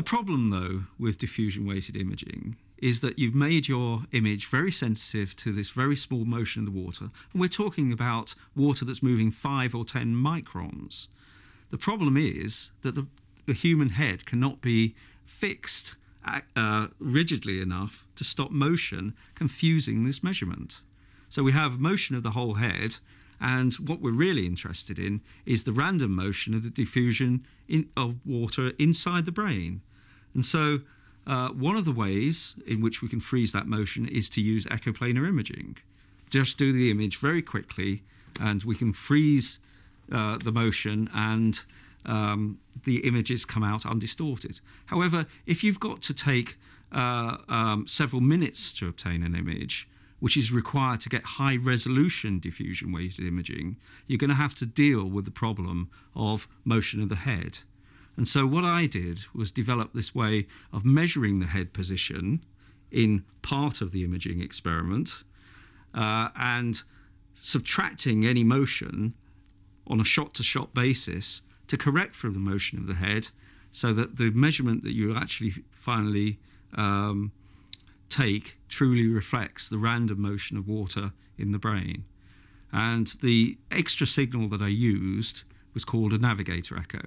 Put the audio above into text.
The problem, though, with diffusion weighted imaging is that you've made your image very sensitive to this very small motion of the water. And we're talking about water that's moving five or 10 microns. The problem is that the, the human head cannot be fixed uh, rigidly enough to stop motion confusing this measurement. So we have motion of the whole head, and what we're really interested in is the random motion of the diffusion in, of water inside the brain. And so uh, one of the ways in which we can freeze that motion is to use echoplanar imaging. Just do the image very quickly, and we can freeze uh, the motion and um, the images come out undistorted. However, if you've got to take uh, um, several minutes to obtain an image, which is required to get high resolution diffusion weighted imaging, you're going to have to deal with the problem of motion of the head. And so, what I did was develop this way of measuring the head position in part of the imaging experiment uh, and subtracting any motion on a shot to shot basis to correct for the motion of the head so that the measurement that you actually finally um, take truly reflects the random motion of water in the brain. And the extra signal that I used was called a navigator echo.